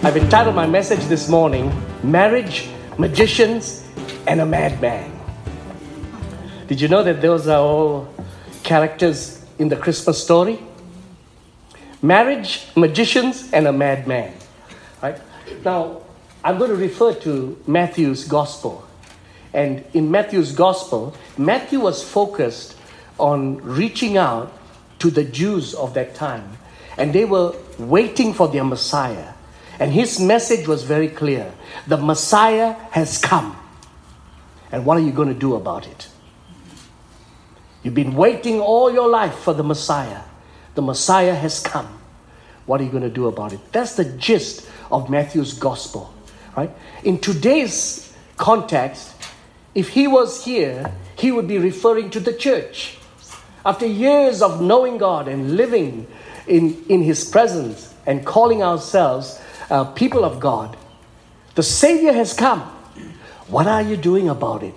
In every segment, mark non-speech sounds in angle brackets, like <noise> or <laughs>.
I've entitled my message this morning Marriage, Magicians, and a Madman. Did you know that those are all characters in the Christmas story? Marriage, magicians, and a madman. Right? Now, I'm going to refer to Matthew's gospel. And in Matthew's gospel, Matthew was focused on reaching out to the Jews of that time. And they were waiting for their Messiah. And his message was very clear the Messiah has come. And what are you going to do about it? You've been waiting all your life for the Messiah. The Messiah has come. What are you going to do about it? That's the gist of Matthew's gospel, right? In today's context, if he was here, he would be referring to the church. After years of knowing God and living in, in his presence and calling ourselves uh, people of God, the Savior has come. What are you doing about it?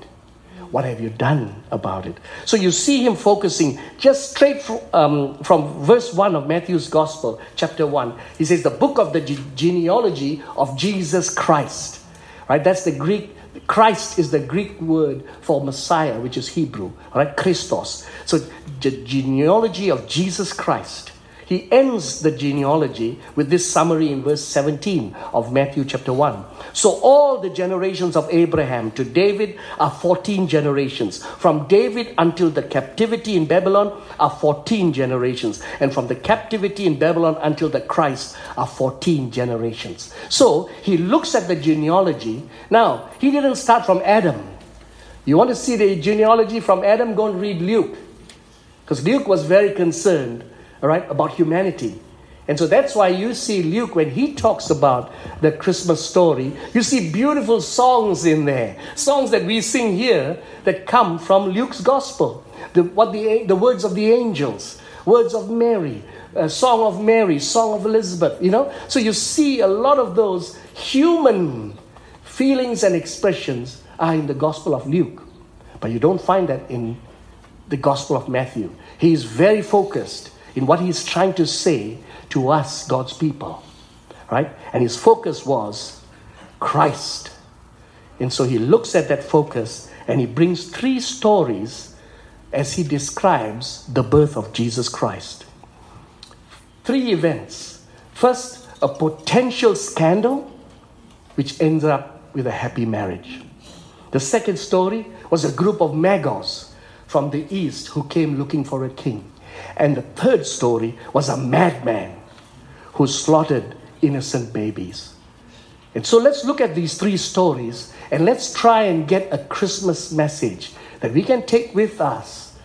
What have you done about it? So you see him focusing just straight from, um, from verse 1 of Matthew's Gospel, chapter 1. He says, The book of the genealogy of Jesus Christ. Right? That's the Greek. Christ is the Greek word for Messiah, which is Hebrew. Right? Christos. So the genealogy of Jesus Christ he ends the genealogy with this summary in verse 17 of Matthew chapter 1. So, all the generations of Abraham to David are 14 generations. From David until the captivity in Babylon are 14 generations. And from the captivity in Babylon until the Christ are 14 generations. So, he looks at the genealogy. Now, he didn't start from Adam. You want to see the genealogy from Adam? Go and read Luke. Because Luke was very concerned all right, about humanity. And so that's why you see Luke, when he talks about the Christmas story, you see beautiful songs in there. Songs that we sing here that come from Luke's gospel. The, what the, the words of the angels, words of Mary, a song of Mary, song of Elizabeth, you know? So you see a lot of those human feelings and expressions are in the gospel of Luke. But you don't find that in the gospel of Matthew. He is very focused in what he's trying to say to us, God's people. Right? And his focus was Christ. And so he looks at that focus and he brings three stories as he describes the birth of Jesus Christ. Three events. First, a potential scandal, which ends up with a happy marriage. The second story was a group of magos from the east who came looking for a king. And the third story was a madman who slaughtered innocent babies. And so let's look at these three stories and let's try and get a Christmas message that we can take with us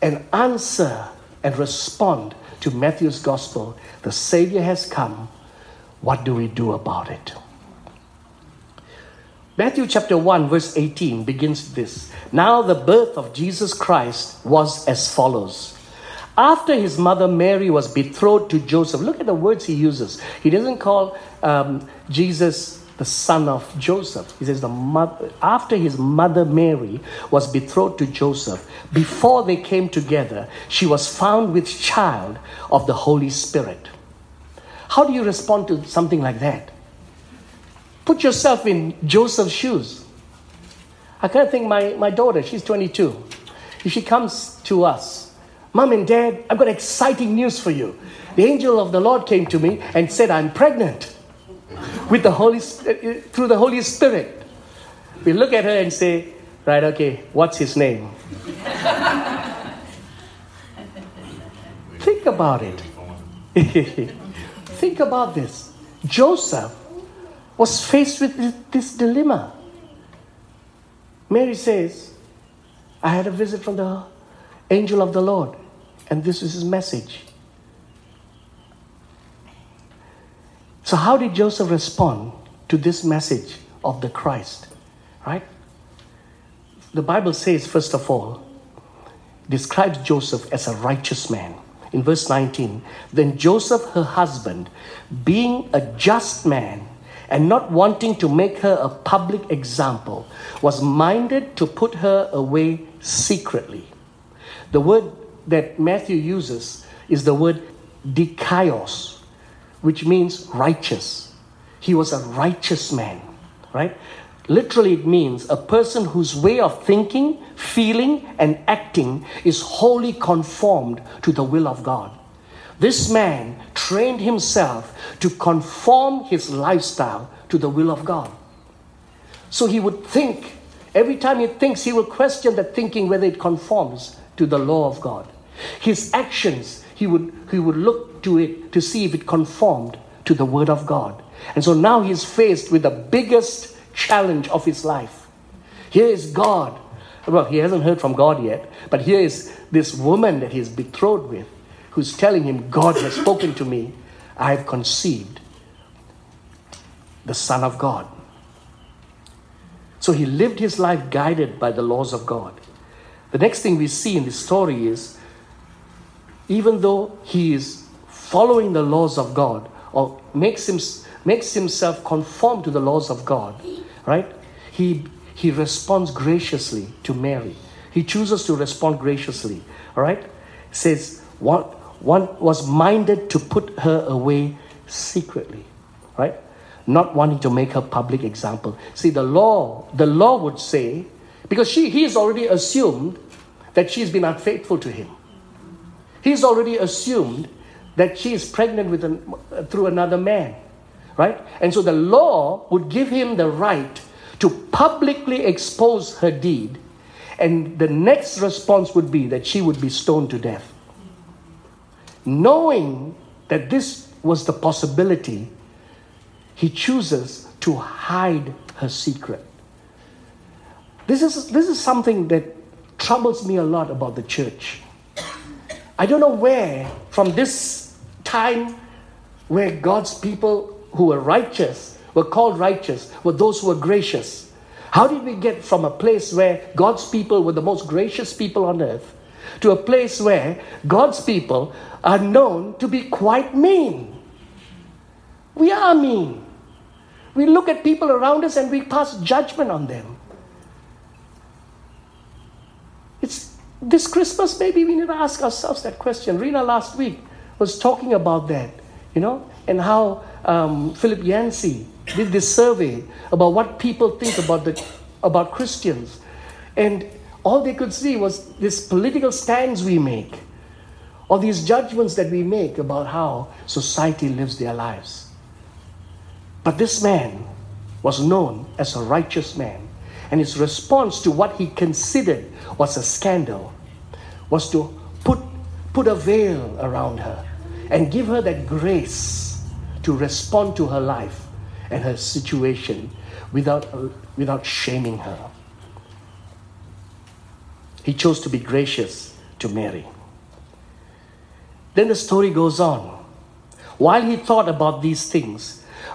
and answer and respond to Matthew's gospel. The Savior has come. What do we do about it? Matthew chapter 1, verse 18 begins this Now the birth of Jesus Christ was as follows. After his mother Mary was betrothed to Joseph, look at the words he uses. He doesn't call um, Jesus the son of Joseph. He says the mother, after his mother Mary was betrothed to Joseph, before they came together, she was found with child of the Holy Spirit. How do you respond to something like that? Put yourself in Joseph's shoes. I kind of think my, my daughter, she's 22. If she comes to us Mom and Dad, I've got exciting news for you. The angel of the Lord came to me and said, I'm pregnant with the Holy, uh, through the Holy Spirit. We look at her and say, Right, okay, what's his name? Think about it. <laughs> Think about this. Joseph was faced with this dilemma. Mary says, I had a visit from the angel of the Lord. And this is his message. So, how did Joseph respond to this message of the Christ? Right? The Bible says, first of all, describes Joseph as a righteous man. In verse 19, then Joseph, her husband, being a just man and not wanting to make her a public example, was minded to put her away secretly. The word that Matthew uses is the word dikaios, which means righteous. he was a righteous man, right? Literally, it means a person whose way of thinking, feeling, and acting is wholly conformed to the will of God. This man trained himself to conform his lifestyle to the will of God. So he would think, every time he thinks, he will question that thinking whether it conforms to the law of God. His actions, he would, he would look to it to see if it conformed to the word of God. And so now he's faced with the biggest challenge of his life. Here is God. Well, he hasn't heard from God yet, but here is this woman that he's betrothed with who's telling him, God has spoken to me. I have conceived the Son of God. So he lived his life guided by the laws of God. The next thing we see in this story is even though he is following the laws of God or makes, him, makes himself conform to the laws of God, right? He, he responds graciously to Mary. He chooses to respond graciously, all right? Says, one, one was minded to put her away secretly, right? Not wanting to make her public example. See, the law, the law would say, because she, he has already assumed that she's been unfaithful to him. He's already assumed that she is pregnant with an, through another man right? And so the law would give him the right to publicly expose her deed, and the next response would be that she would be stoned to death. Knowing that this was the possibility, he chooses to hide her secret. This is, this is something that troubles me a lot about the church. I don't know where, from this time where God's people who were righteous, were called righteous, were those who were gracious. How did we get from a place where God's people were the most gracious people on earth to a place where God's people are known to be quite mean? We are mean. We look at people around us and we pass judgment on them. It's this Christmas, maybe we need to ask ourselves that question. Rena last week was talking about that, you know, and how um, Philip Yancey did this survey about what people think about, the, about Christians. And all they could see was this political stands we make, or these judgments that we make about how society lives their lives. But this man was known as a righteous man, and his response to what he considered was a scandal was to put, put a veil around her and give her that grace to respond to her life and her situation without, without shaming her. He chose to be gracious to Mary. Then the story goes on. While he thought about these things,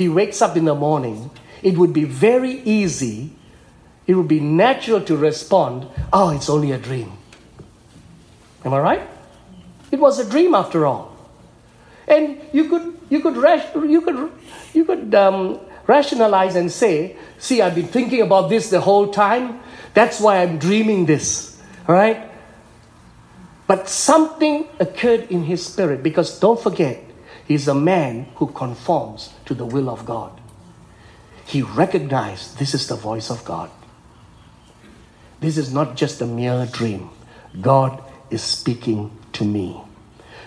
He wakes up in the morning. It would be very easy, it would be natural to respond, Oh, it's only a dream. Am I right? It was a dream after all. And you could, you could, you could, you could um, rationalize and say, see, I've been thinking about this the whole time. That's why I'm dreaming this. All right? But something occurred in his spirit because don't forget, he's a man who conforms to the will of God. He recognized this is the voice of God. This is not just a mere dream. God is speaking to me.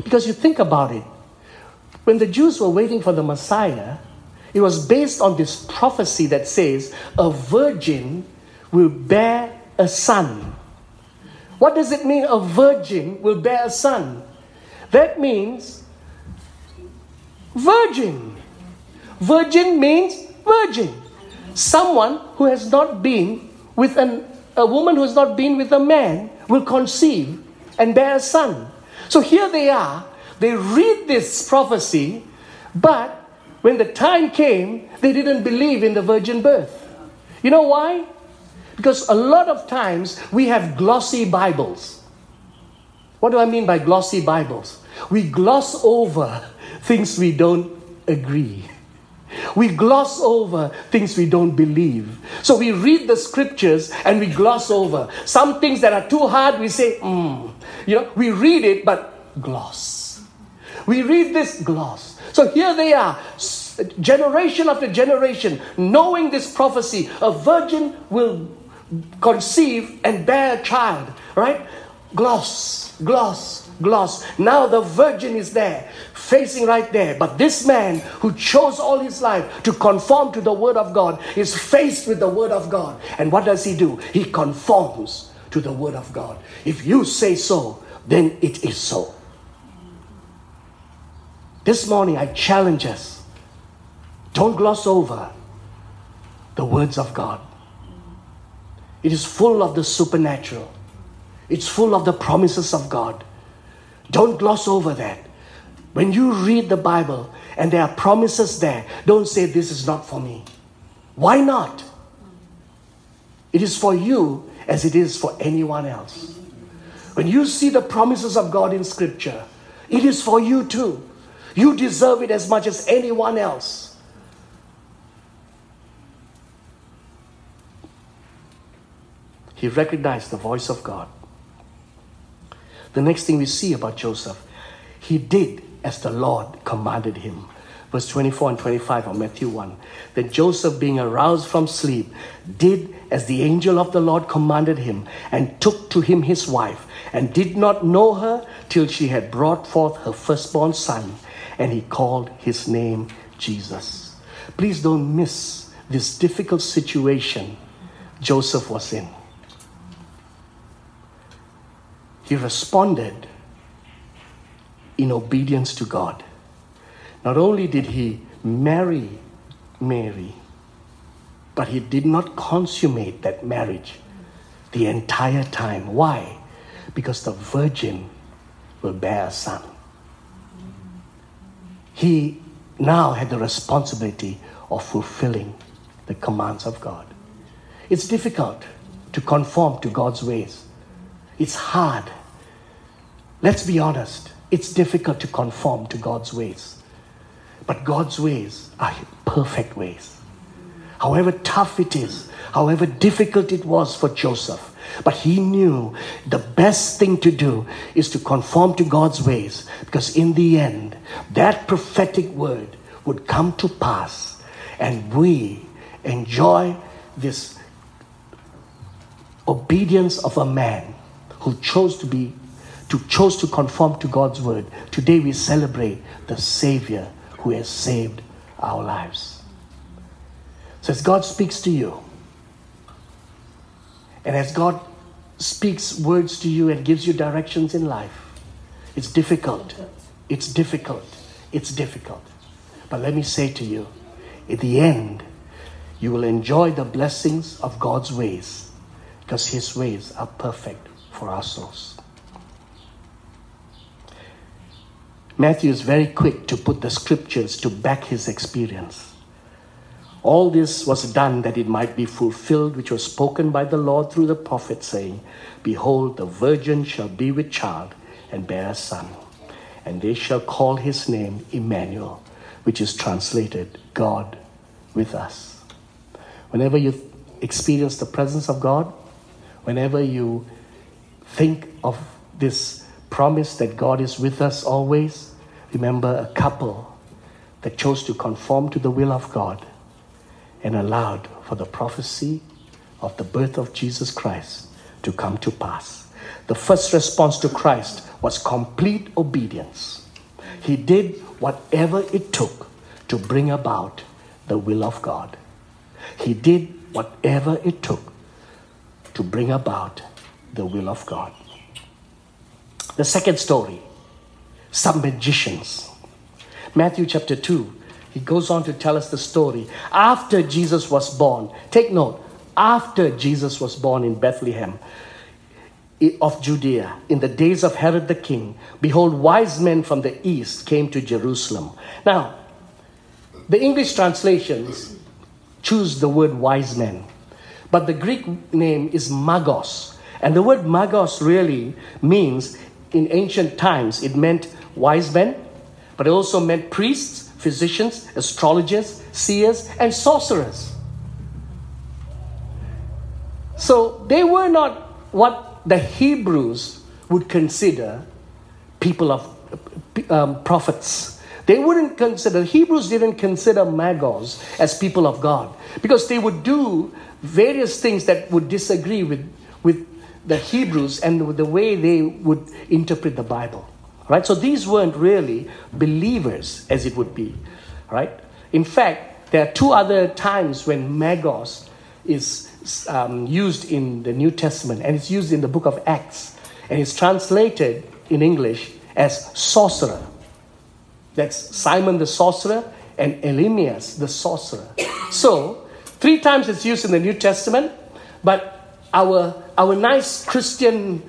Because you think about it, when the Jews were waiting for the Messiah, it was based on this prophecy that says, a virgin will bear a son. What does it mean, a virgin will bear a son? That means virgin. Virgin means virgin. Someone who has not been with an, a woman who has not been with a man will conceive and bear a son. So here they are they read this prophecy, but when the time came, they didn't believe in the virgin birth. You know why? Because a lot of times we have glossy Bibles. What do I mean by glossy Bibles? We gloss over things we don't agree. We gloss over things we don't believe. So we read the scriptures and we gloss over. Some things that are too hard, we say, mm. You know, we read it, but gloss. We read this gloss. So here they are, generation after generation, knowing this prophecy a virgin will conceive and bear a child, right? Gloss, gloss, gloss. Now the virgin is there, facing right there. But this man who chose all his life to conform to the word of God is faced with the word of God. And what does he do? He conforms to the word of God. If you say so, then it is so. This morning I challenge us don't gloss over the words of God. It is full of the supernatural. It's full of the promises of God. Don't gloss over that. When you read the Bible and there are promises there, don't say, This is not for me. Why not? It is for you as it is for anyone else. When you see the promises of God in Scripture, it is for you too. You deserve it as much as anyone else. He recognized the voice of God. The next thing we see about Joseph, he did as the Lord commanded him. Verse 24 and 25 of Matthew 1. That Joseph, being aroused from sleep, did as the angel of the Lord commanded him, and took to him his wife, and did not know her till she had brought forth her firstborn son, and he called his name Jesus. Please don't miss this difficult situation Joseph was in. He responded in obedience to God. Not only did he marry Mary, but he did not consummate that marriage the entire time. Why? Because the virgin will bear a son. He now had the responsibility of fulfilling the commands of God. It's difficult to conform to God's ways. It's hard. Let's be honest. It's difficult to conform to God's ways. But God's ways are perfect ways. However tough it is, however difficult it was for Joseph, but he knew the best thing to do is to conform to God's ways because in the end, that prophetic word would come to pass and we enjoy this obedience of a man who chose to be to chose to conform to God's word. Today we celebrate the Savior who has saved our lives. So as God speaks to you, and as God speaks words to you and gives you directions in life, it's difficult. It's difficult. It's difficult. But let me say to you, in the end, you will enjoy the blessings of God's ways because His ways are perfect for our souls. Matthew is very quick to put the scriptures to back his experience. All this was done that it might be fulfilled, which was spoken by the Lord through the prophet, saying, Behold, the virgin shall be with child and bear a son, and they shall call his name Emmanuel, which is translated God with us. Whenever you experience the presence of God, whenever you think of this promise that God is with us always, remember a couple that chose to conform to the will of God and allowed for the prophecy of the birth of Jesus Christ to come to pass. The first response to Christ was complete obedience. He did whatever it took to bring about the will of God. He did whatever it took to bring about the will of God. The second story some magicians. Matthew chapter 2, he goes on to tell us the story after Jesus was born. Take note, after Jesus was born in Bethlehem of Judea, in the days of Herod the king, behold, wise men from the east came to Jerusalem. Now, the English translations choose the word wise men, but the Greek name is magos. And the word magos really means, in ancient times, it meant wise men, but it also meant priests, physicians, astrologers, seers, and sorcerers. So they were not what the Hebrews would consider people of um, prophets. They wouldn't consider, Hebrews didn't consider magos as people of God because they would do various things that would disagree with, with the Hebrews and the way they would interpret the Bible. Right? So these weren't really believers as it would be. Right? In fact, there are two other times when magos is um, used in the New Testament and it's used in the book of Acts and it's translated in English as sorcerer. That's Simon the sorcerer and Elymas the sorcerer. So, three times it's used in the New Testament, but our, our nice Christian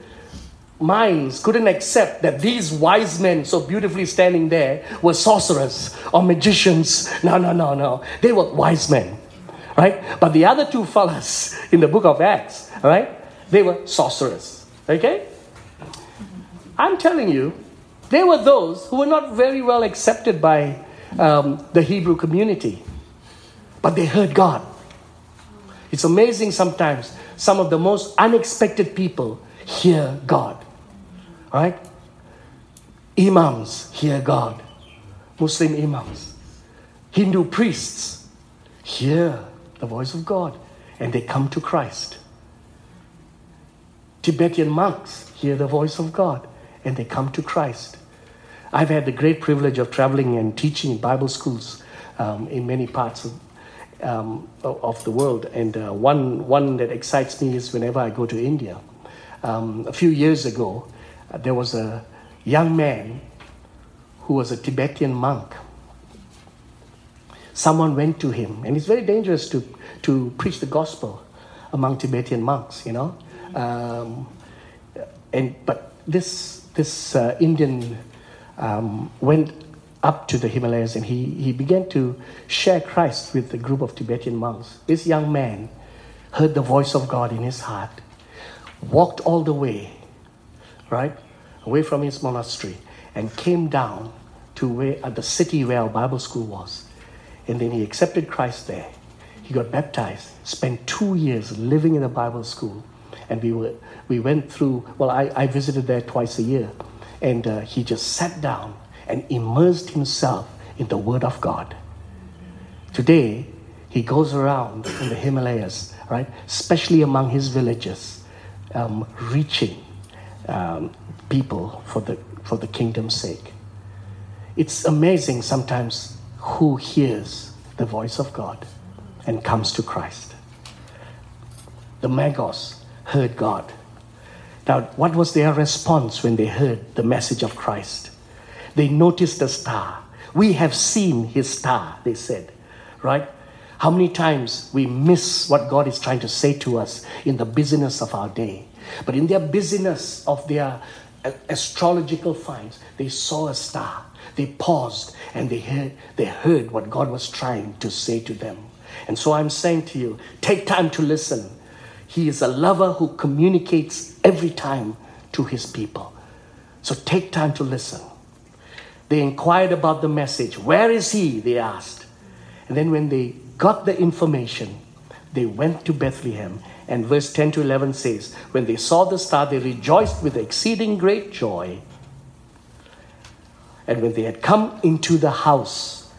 minds couldn't accept that these wise men, so beautifully standing there, were sorcerers or magicians. No, no, no, no. They were wise men, right? But the other two fellas in the book of Acts, right? They were sorcerers, okay? I'm telling you, they were those who were not very well accepted by um, the Hebrew community, but they heard God. It's amazing sometimes some of the most unexpected people hear God. Right? Imams hear God. Muslim imams. Hindu priests hear the voice of God and they come to Christ. Tibetan monks hear the voice of God and they come to Christ. I've had the great privilege of traveling and teaching in Bible schools um, in many parts of, um, of the world. And uh, one, one that excites me is whenever I go to India. Um, a few years ago, uh, there was a young man who was a Tibetan monk. Someone went to him, and it's very dangerous to, to preach the gospel among Tibetan monks, you know. Um, and but this this uh, Indian um, went up to the Himalayas and he, he began to share Christ with a group of Tibetan monks. This young man heard the voice of God in his heart, walked all the way, right, away from his monastery, and came down to where, at the city where our Bible school was. And then he accepted Christ there. He got baptized, spent two years living in a Bible school. And we, were, we went through, well, I, I visited there twice a year and uh, he just sat down and immersed himself in the Word of God. Today, he goes around in the Himalayas, right, especially among his villages, um, reaching um, people for the, for the kingdom's sake. It's amazing sometimes who hears the voice of God and comes to Christ. The Magos heard God now, what was their response when they heard the message of Christ? They noticed a star. We have seen his star, they said, right? How many times we miss what God is trying to say to us in the busyness of our day. But in their busyness of their uh, astrological finds, they saw a star. They paused and they heard, they heard what God was trying to say to them. And so I'm saying to you, take time to listen he is a lover who communicates every time to his people. So take time to listen. They inquired about the message. Where is he? They asked. And then when they got the information, they went to Bethlehem. And verse 10 to 11 says, When they saw the star, they rejoiced with exceeding great joy. And when they had come into the house,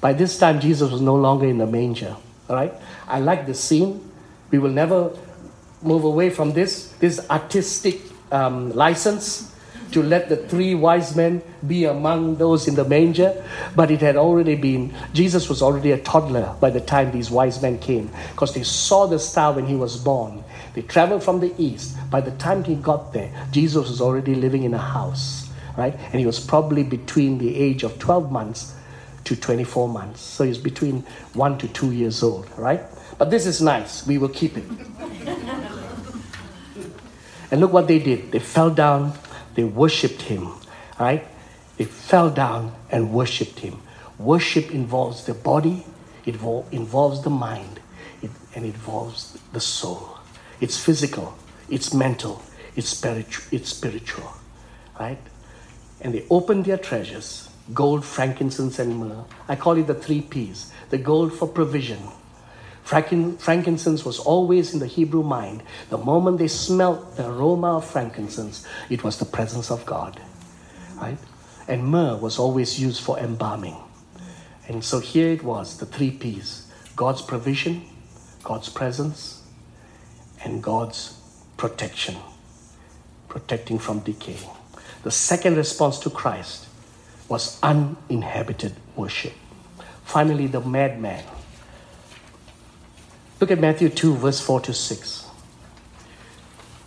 by this time Jesus was no longer in the manger. All right? I like the scene. We will never move away from this, this artistic um, license to let the three wise men be among those in the manger. But it had already been, Jesus was already a toddler by the time these wise men came because they saw the star when he was born. They traveled from the east. By the time he got there, Jesus was already living in a house, right? And he was probably between the age of 12 months to 24 months. So he's between one to two years old, right? But this is nice. We will keep it. <laughs> And look what they did. They fell down, they worshipped him, right? They fell down and worshipped him. Worship involves the body, it involves the mind, it, and it involves the soul. It's physical, it's mental, it's, spiritu- it's spiritual, right? And they opened their treasures gold, frankincense, and myrrh. I call it the three P's the gold for provision. Frankincense was always in the Hebrew mind. The moment they smelt the aroma of frankincense, it was the presence of God. Right? And myrrh was always used for embalming. And so here it was the three P's God's provision, God's presence, and God's protection, protecting from decay. The second response to Christ was uninhabited worship. Finally, the madman. Look at Matthew 2, verse 4 to 6.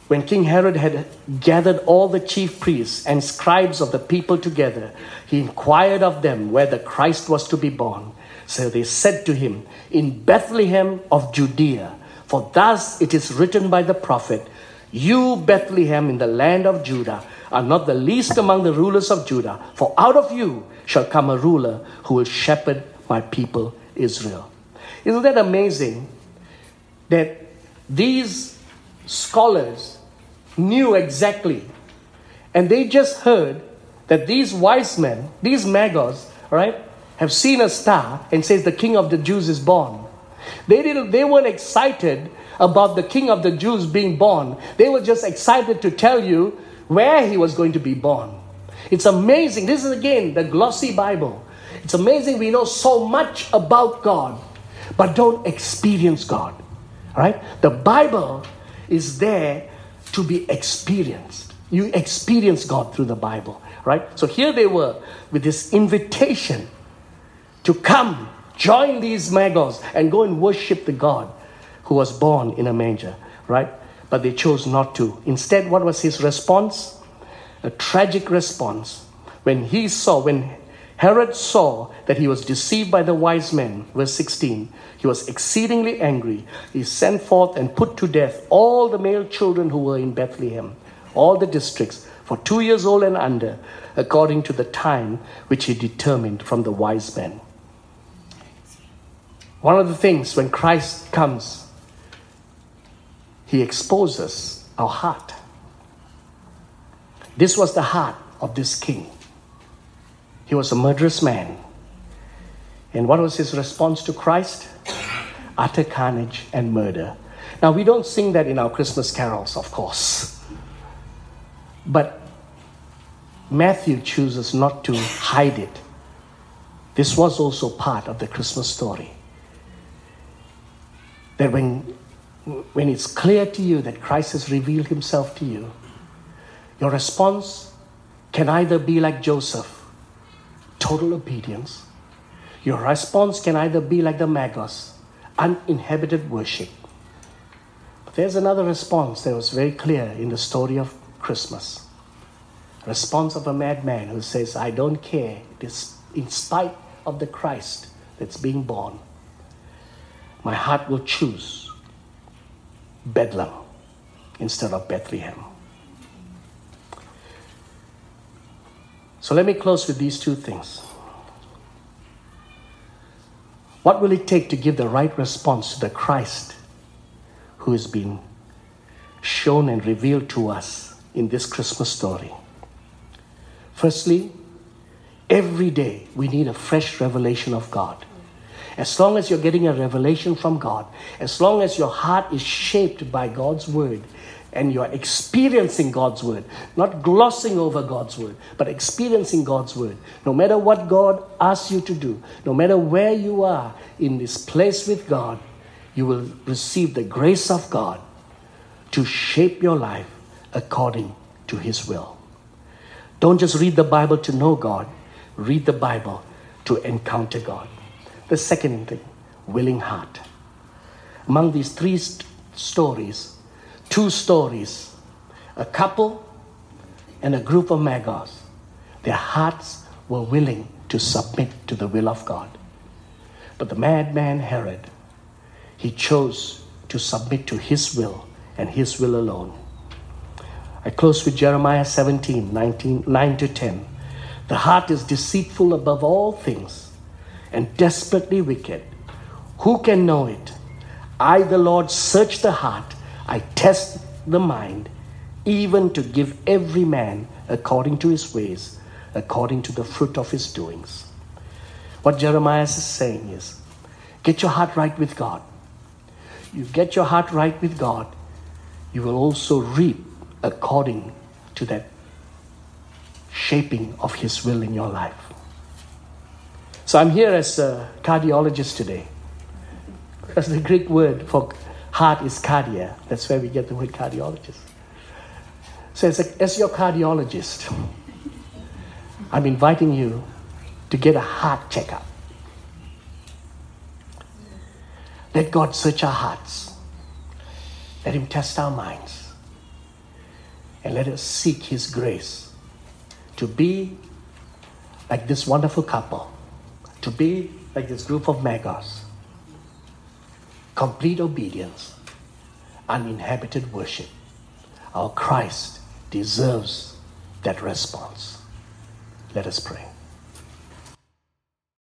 When King Herod had gathered all the chief priests and scribes of the people together, he inquired of them where the Christ was to be born. So they said to him, In Bethlehem of Judea, for thus it is written by the prophet, You, Bethlehem, in the land of Judah, are not the least among the rulers of Judah, for out of you shall come a ruler who will shepherd my people Israel. Isn't that amazing that these scholars knew exactly. And they just heard that these wise men, these magos, right, have seen a star and says the king of the Jews is born. They didn't they weren't excited about the king of the Jews being born. They were just excited to tell you where he was going to be born. It's amazing. This is again the glossy Bible. It's amazing we know so much about God, but don't experience God. Right? The Bible is there to be experienced. You experience God through the Bible, right? So here they were with this invitation to come, join these magos, and go and worship the God who was born in a manger, right? But they chose not to. Instead, what was his response? A tragic response. When he saw, when Herod saw that he was deceived by the wise men, verse 16, he was exceedingly angry. He sent forth and put to death all the male children who were in Bethlehem, all the districts, for two years old and under, according to the time which he determined from the wise men. One of the things when Christ comes, he exposes our heart. This was the heart of this king. He was a murderous man. And what was his response to Christ? <coughs> Utter carnage and murder. Now, we don't sing that in our Christmas carols, of course. But Matthew chooses not to hide it. This was also part of the Christmas story. That when, when it's clear to you that Christ has revealed himself to you, your response can either be like Joseph total obedience. Your response can either be like the Magos, uninhabited worship. But there's another response that was very clear in the story of Christmas. Response of a madman who says, I don't care, in spite of the Christ that's being born, my heart will choose Bedlam instead of Bethlehem. So let me close with these two things. What will it take to give the right response to the Christ who has been shown and revealed to us in this Christmas story? Firstly, every day we need a fresh revelation of God. As long as you're getting a revelation from God, as long as your heart is shaped by God's word, and you are experiencing God's word, not glossing over God's word, but experiencing God's word. No matter what God asks you to do, no matter where you are in this place with God, you will receive the grace of God to shape your life according to His will. Don't just read the Bible to know God, read the Bible to encounter God. The second thing, willing heart. Among these three st- stories, two stories a couple and a group of magos. Their hearts were willing to submit to the will of God. But the madman Herod, he chose to submit to his will and his will alone. I close with Jeremiah 17 19, 9 to 10. The heart is deceitful above all things and desperately wicked. Who can know it? I, the Lord, search the heart, I test the mind, even to give every man according to his ways, according to the fruit of his doings. What Jeremiah is saying is get your heart right with God. You get your heart right with God, you will also reap according to that shaping of His will in your life. So I'm here as a cardiologist today. Because the Greek word for heart is cardia. That's where we get the word cardiologist. So, as, a, as your cardiologist, I'm inviting you to get a heart checkup. Let God search our hearts. Let Him test our minds. And let us seek His grace to be like this wonderful couple, to be like this group of magos. Complete obedience, uninhabited worship. Our Christ deserves that response. Let us pray.